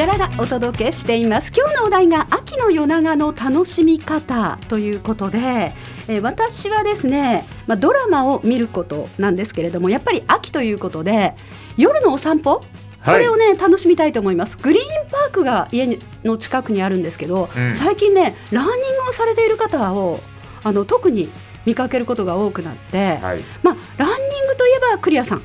じゃららお届けしています。今日のお題が秋の夜長の楽しみ方ということで、えー、私はですね、まあ、ドラマを見ることなんですけれどもやっぱり秋ということで夜のお散歩これをね、はい、楽しみたいと思います。グリーンパークが家の近くにあるんですけど、うん、最近ねランニングをされている方をあの特に見かけることが多くなって、はい、まあランニングといえばクリアさん。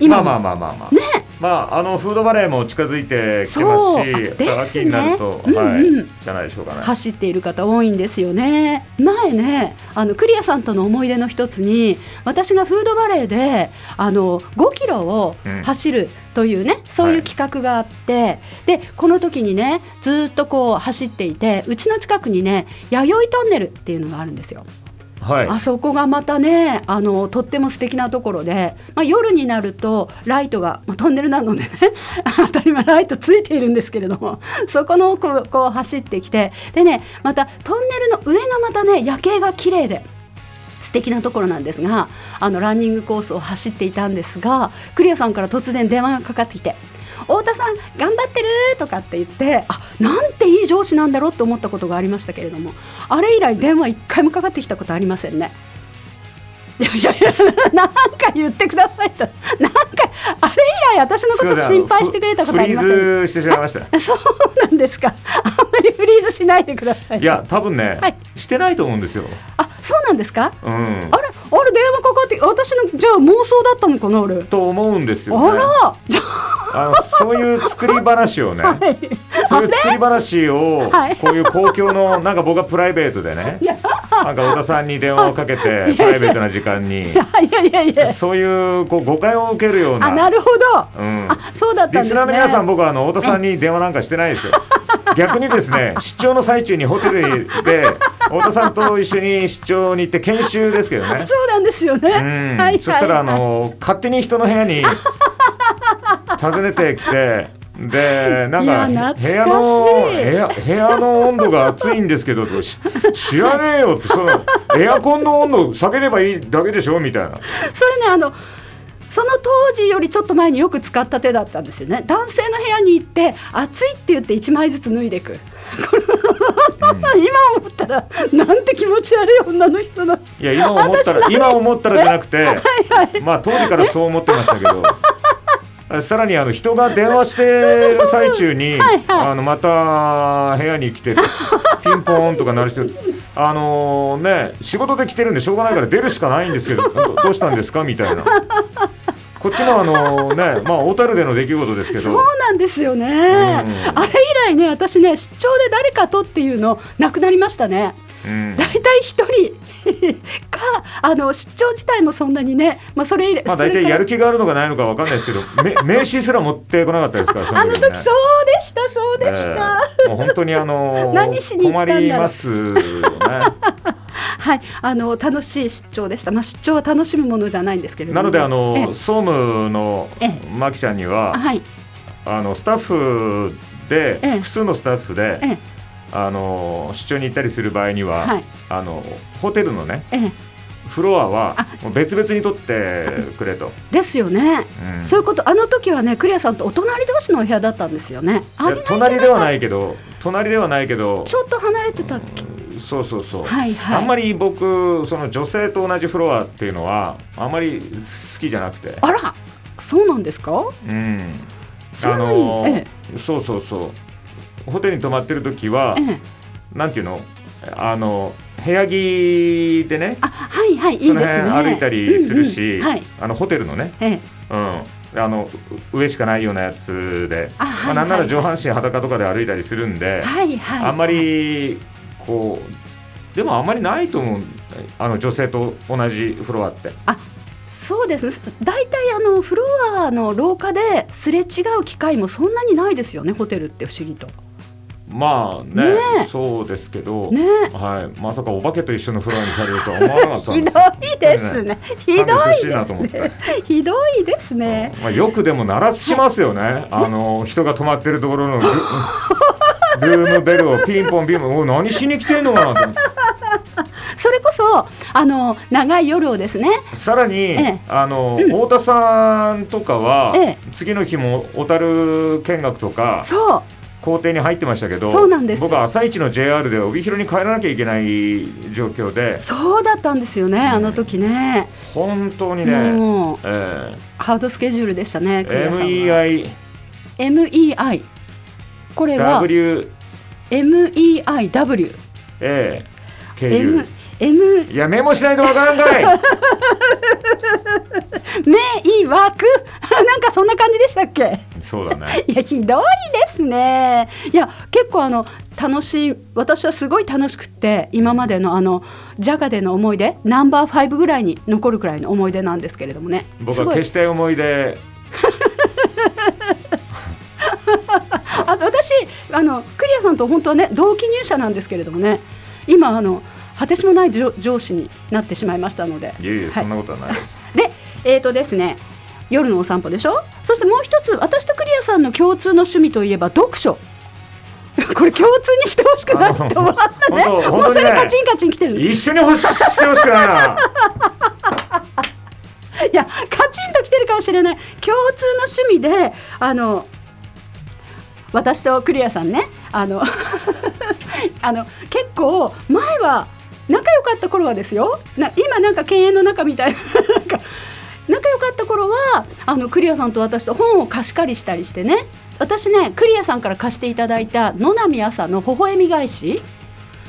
今まあまあまあまあ、ねまあ、あのフードバレーも近づいてきてますし、秋になると、うんうん、はい、じゃないでしょうかね。走っている方多いんですよね。前ね、あのクリアさんとの思い出の一つに、私がフードバレーであの5キロを走るというね、うん、そういう企画があって、はい、でこの時にね、ずっとこう走っていて、うちの近くにね、弥生トンネルっていうのがあるんですよ。はい、あそこがまたねあのとっても素敵なところで、まあ、夜になるとライトが、まあ、トンネルなのでね 当たり前ライトついているんですけれどもそこのこうこう走ってきてでねまたトンネルの上がまたね夜景が綺麗で。素敵なところなんですがあのランニングコースを走っていたんですがクリアさんから突然電話がかかってきて太田さん頑張ってるとかって言ってあなんていい上司なんだろうって思ったことがありましたけれどもあれ以来電話一回もかかってきたことありませんね。いやいやいやなんか言ってくださいと。なんかあれ以来私のこと心配してくれたことありませんフリーズしてしまいました。そうなんですか。あんまりフリーズしないでくださいいや多分ね、はい、してないと思うんですよ。あそうなんですか、うん、あれあれ電話かかって私のじゃあ妄想だったのかな俺と思うんですよ、ね、あらじゃあのそういう作り話をね、はい、そういう作り話を、こういう公共のなんか僕はプライベートでねなんか小田さんに電話をかけてプライベートな時間にいやいやいや。そういうこう誤解を受けるようなあなるほど、うん、あそうだったんです、ね、リスナーの皆さん僕はあの太田さんに電話なんかしてないですよ。逆にですね出張の最中にホテルで太田さんと一緒に出張に行って研修ですけどね。そうなんですよね、うん、そしたらあの勝手に人の部屋に訪ねてきてでなんか部屋の部屋部屋の温度が暑いんですけど 知らねえよってそのエアコンの温度下げればいいだけでしょみたいな。それねあのその当時よりちょっと前によく使った手だったんですよね。男性の部屋に行って暑いって言って1枚ずつ脱いでいく、うん、今思ったらなんて気持ち悪い女の人だいや今思ったら今思ったらじゃなくて、はいはい、まあ当時からそう思ってましたけどさらにあの人が電話してる最中にあのまた部屋に来てピンポンとか鳴る人あのね仕事で来てるんでしょうがないから出るしかないんですけどどうしたんですか？みたいな。こっちもあのね、まあ小樽での出来事ですけど。そうなんですよね。うん、あれ以来ね、私ね、出張で誰かとっていうのなくなりましたね。大体一人かあの出張自体もそんなにね、まあ、それまあ大体やる気があるのかないのか分かんないですけど 名刺すら持ってこなかったですから、ね、あの時そうでしたそうでした、えー、もう本当にあの 何しに困りますよね。はい、あの楽しい出張でした。まあ出張は楽しむものじゃないんですけれども。なのであの総務のマキちゃんには、はい、あのスタッフで複数のスタッフで。あの出張に行ったりする場合には、はい、あのホテルのね、ええ、フロアは別々に取ってくれと。ですよね、うん、そういうことあの時はねクリアさんとお隣同士のお部屋だったんですよね。隣ではないけど隣ではないけどちょっと離れてた。っけ、うん、そうそうそう、はいはい、あんまり僕その女性と同じフロアっていうのはあんまり好きじゃなくて。あらそうなんですか？うん。あの、ええ、そうそうそうホテルに泊まってる時は、ええ、なんていうの？あの部屋着でねあはいはいいいですね。歩いたりするし、うんうんはい、あのホテルのね、ええ、うん。あの上しかないようなやつであ、まあ、なんなら上半身裸とかで歩いたりするんで、はいはい、あんまりこうでもあんまりないと思う。あの女性と同じフロアって。あそうです。大体あのフロアの廊下ですれ違う機会もそんなにないですよねホテルって不思議と。まあね、ね、そうですけど、ね、はい、まさかお化けと一緒のフロアにされるとは思わなかったひどいですね。ひどいですね。ひどいですね。まあよくでも鳴らしますよね。あの人が止まってるところの ルームベルをピンポンピンポン、お何しに来てんのかなと。それこそあの長い夜をですね。さらに、ええ、あの、うん、太田さんとかは、ええ、次の日も小樽見学とかそう工程に入ってましたけどそうなんです。僕は朝一の JR で帯広に帰らなきゃいけない状況でそうだったんですよね、あの時ね。本当にね、えー、ハードスケジュールでしたね MEI MEI これは W MEIW ええ経由 M いやメモしないとわからんかい。迷惑 なんかそんな感じでしたっけ？そうだね。いやひどいですね。いや結構あの楽しい私はすごい楽しくって今までのあのジャガでの思い出ナンバー5ぐらいに残るくらいの思い出なんですけれどもね。僕は決して思い出。あ私あのクリアさんと本当はね同期入社なんですけれどもね。今あの果てしもない上司になってしまいましたので。いやいや、そんなことはないです。でえっ、ー、とですね夜のお散歩でしょ？そしてもう一つ私とクリアさんの共通の趣味といえば読書。これ共通にしてほしくないと思ったね。もうそれカチンカチンきてる一緒にほししてほしくない。な いやカチンときてるかもしれない。共通の趣味であの私とクリアさんねあの あの結構前は仲良かった頃はですよ。な今なんか犬猿の中みたいななんか仲良かった頃はあのクリアさんと私と本を貸し借りしたりしてね。私ねクリアさんから貸していただいた野波朝の微笑み返し。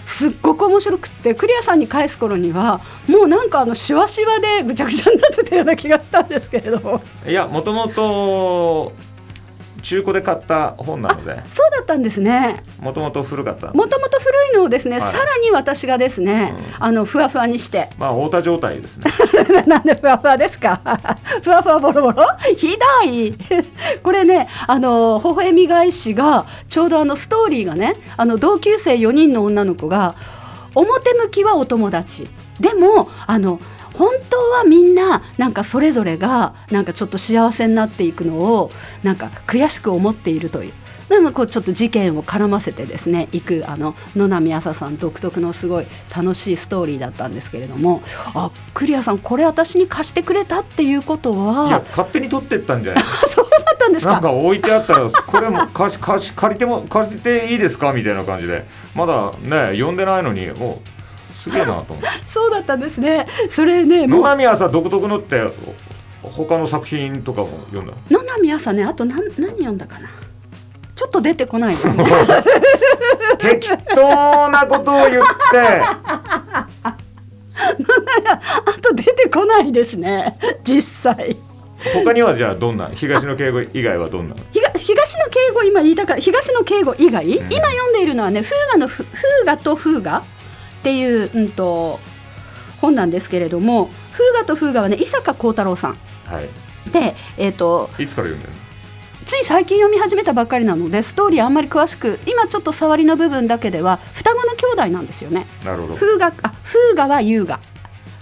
すっごく面白くってクリアさんに返す頃にはもうなんかあのしわしわでぐちゃぐちゃになってたような気がしたんですけれども。いやもともと中古で買った本なので。そうだったんですね。もともと古かった。もともと古いのをですね、はい、さらに私がですね、うん、あのふわふわにして。まあ太田状態ですね。なんでふわふわですか？ふわふわボロボロ？ひどい！これねあの微笑み返しがちょうどあのストーリーがねあの同級生4人の女の子が表向きはお友達。でもあの本当はみんななんかそれぞれがなんかちょっと幸せになっていくのをなんか悔しく思っているという。でもこうちょっと事件を絡ませてですね行くあの野波朝さん独特のすごい楽しいストーリーだったんですけれども。あクリアさんこれ私に貸してくれたっていうことは。いや勝手に取ってったんじゃない そうだったんですか？なんか置いてあったらこれも貸し貸し借りても借りていいですか？みたいな感じで。まだね呼んでないのにもうすげえなと思って。そうだったんですね。それね野波朝独特のって他の作品とかも読んだ野波朝ねあと何何読んだかな。ちょっと出てこないですね。適当なことを言って。あと出てこないですね。実際。他にはじゃあどんな東の敬語以外はどんな東の敬語今言いたか東の敬語以外、うん、今読んでいるのはね風雅の風雅と風雅っていう、うんと、本なんですけれども「風雅と風雅」はね伊坂幸太郎さん、はい、で、えーと、いつから読んでるの？つい最近読み始めたばっかりなのでストーリーあんまり詳しく今ちょっと触りの部分だけでは双子の兄弟なんですよね。なるほど。風雅あ風雅は優雅。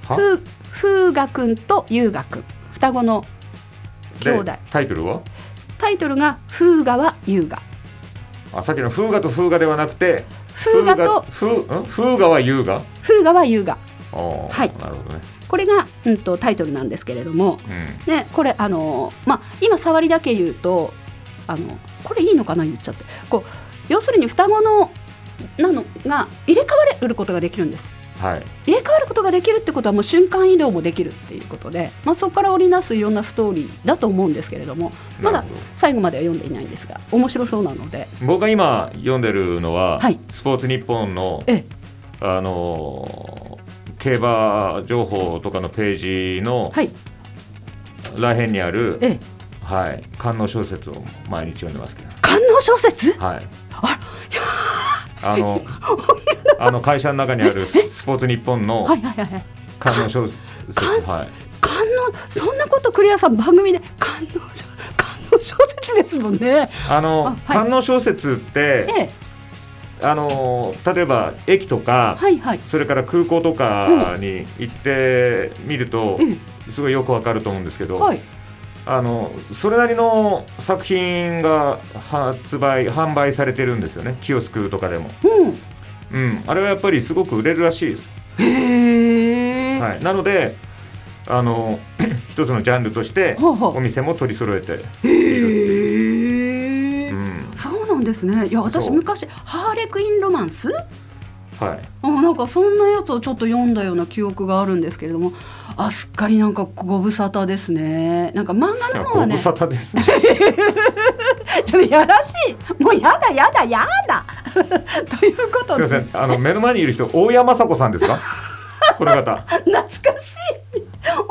風風雅君と優雅君双子の兄弟。タイトルは？タイトルが「風雅は優雅」あさっきの風雅と風雅ではなくて風雅と風雅は優雅？風雅は優雅。はい。なるほどね。これが、うんと、タイトルなんですけれども、うん、ね、これあの、まあ、今触りだけ言うとあのこれいいのかな言っちゃって。こう要するに双子のなのが入れ替われることができるんです。はい、入れ替わることができるってことはもう瞬間移動もできるっていうことで、まあ、そこから織りなすいろんなストーリーだと思うんですけれどもまだ最後までは読んでいないんですが面白そうなので。僕が今読んでるのは、はい、スポーツニッポンの、あの競馬情報とかのページの、はい、らへんにある、ええ、はい、観音小説を毎日読んでますけど。観音小説？はい。ああの あの会社の中にあるスポーツ日本の観音小説、はい、観音そんなことクリアさん番組で？観音観音小説ですもんね。あの、はい、観音小説って、ええ、あの例えば駅とか、はいはい、それから空港とかに行ってみると、うん、すごいよくわかると思うんですけど、はい、あのそれなりの作品が発売販売されてるんですよね。キオスクとかでも、うんうん、あれはやっぱりすごく売れるらしいです。へえ、はい、なのであの 一つのジャンルとしてお店も取り揃えて。いるってへえ、いう、うん。そうなんですね。いや私昔ハーレクインロマンス？はい、あなんかそんなやつをちょっと読んだような記憶があるんですけれども。あすっかりなんかご無沙汰ですね。なんか漫画の方はね。ご無沙汰です。ね ちょっとやらしい。もうやだやだやだ ということ？すみでません。あの目の前にいる人大山雅子さんですか？この方。懐かしい。大谷雅子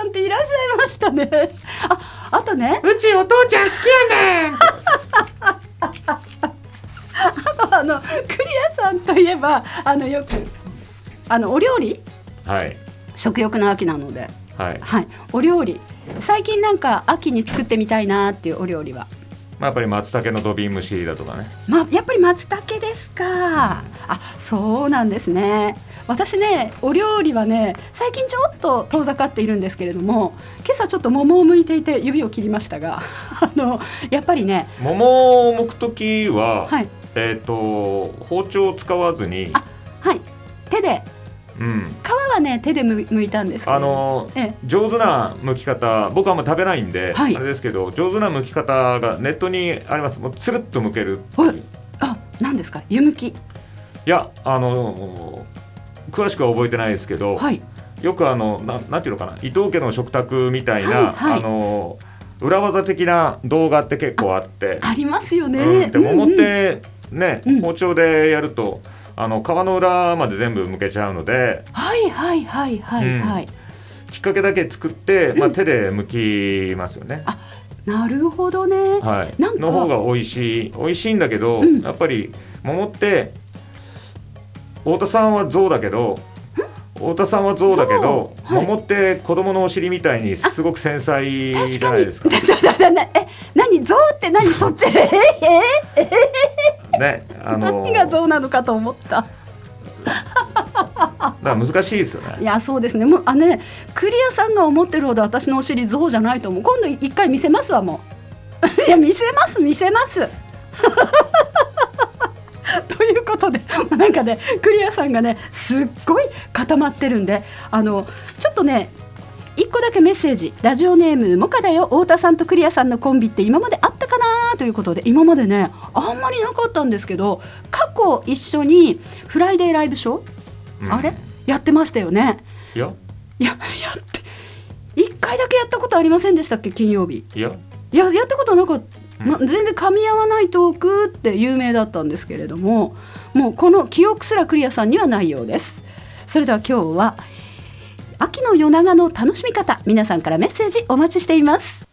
さんっていらっしゃいましたね。ああとね。うちお父ちゃん好きやねん。あのクリアさんといえばあのよくあのお料理？はい。食欲の秋なので。はい、はい。お料理。最近なんか秋に作ってみたいなっていうお料理は？まあ、やっぱり松茸の土瓶蒸しだとかねまあ、やっぱり松茸ですか。あ、そうなんですね。私ね、お料理はね、最近ちょっと遠ざかっているんですけれども。今朝ちょっと桃を剥いていて、指を切りましたが。あの、やっぱりね。桃を剥く時は、はい。えっ、と包丁を使わずにあはい。手で、うん皮はね、手で剥剥いたんですけど。も。のええ、上手な剥き方僕はあんま食べないんで、はい。あれですけど上手な剥き方がネットにあります。もうつるっと剥けるはいあ、なんですか、湯むき？いやあの詳しくは覚えてないですけど、はい。よくあのななんていうのかな伊藤家の食卓みたいな、はいはい。あの裏技的な動画って結構あって。ありますよね。うん、で桃っうん。うんてね、うん。包丁でやるとあの皮の裏まで全部剥けちゃうので。はいはいはいはいはい。きっかけだけ作って、まあ、手で剥きますよね。あなるほどね。はい、なんか。の方が美味しい。美味しいんだけど、うん。やっぱり桃って太田さんは象だけど太田さんは象だけど、象？はい。桃って子供のお尻みたいにすごく繊細じゃないですか。だだだだえ、何？象って何？そっち？ええね、あの何が象なのかと思った。だから難しいですよね。いやそうですね。もうあねクリアさんが思ってるほど私のお尻象じゃないと思う。今度一回見せますわもう。いや見せます見せます。ということでなんかねクリアさんがねすっごい固まってるんであのちょっとね一個だけメッセージラジオネームモカだよ太田さんとクリアさんのコンビって今まであったかなということで今までねあんまりなかったんですけど過去一緒にフライデーライブショー、うん。あれ？やってましたよね。いや。いややって一回だけやったことありませんでしたっけ？金曜日。いや。いややったことなかった、うん。ま、全然噛み合わないトークって有名だったんですけれどももうこの記憶すらクリアさんにはないようです。それでは今日は秋の夜長の楽しみ方皆さんからメッセージお待ちしています。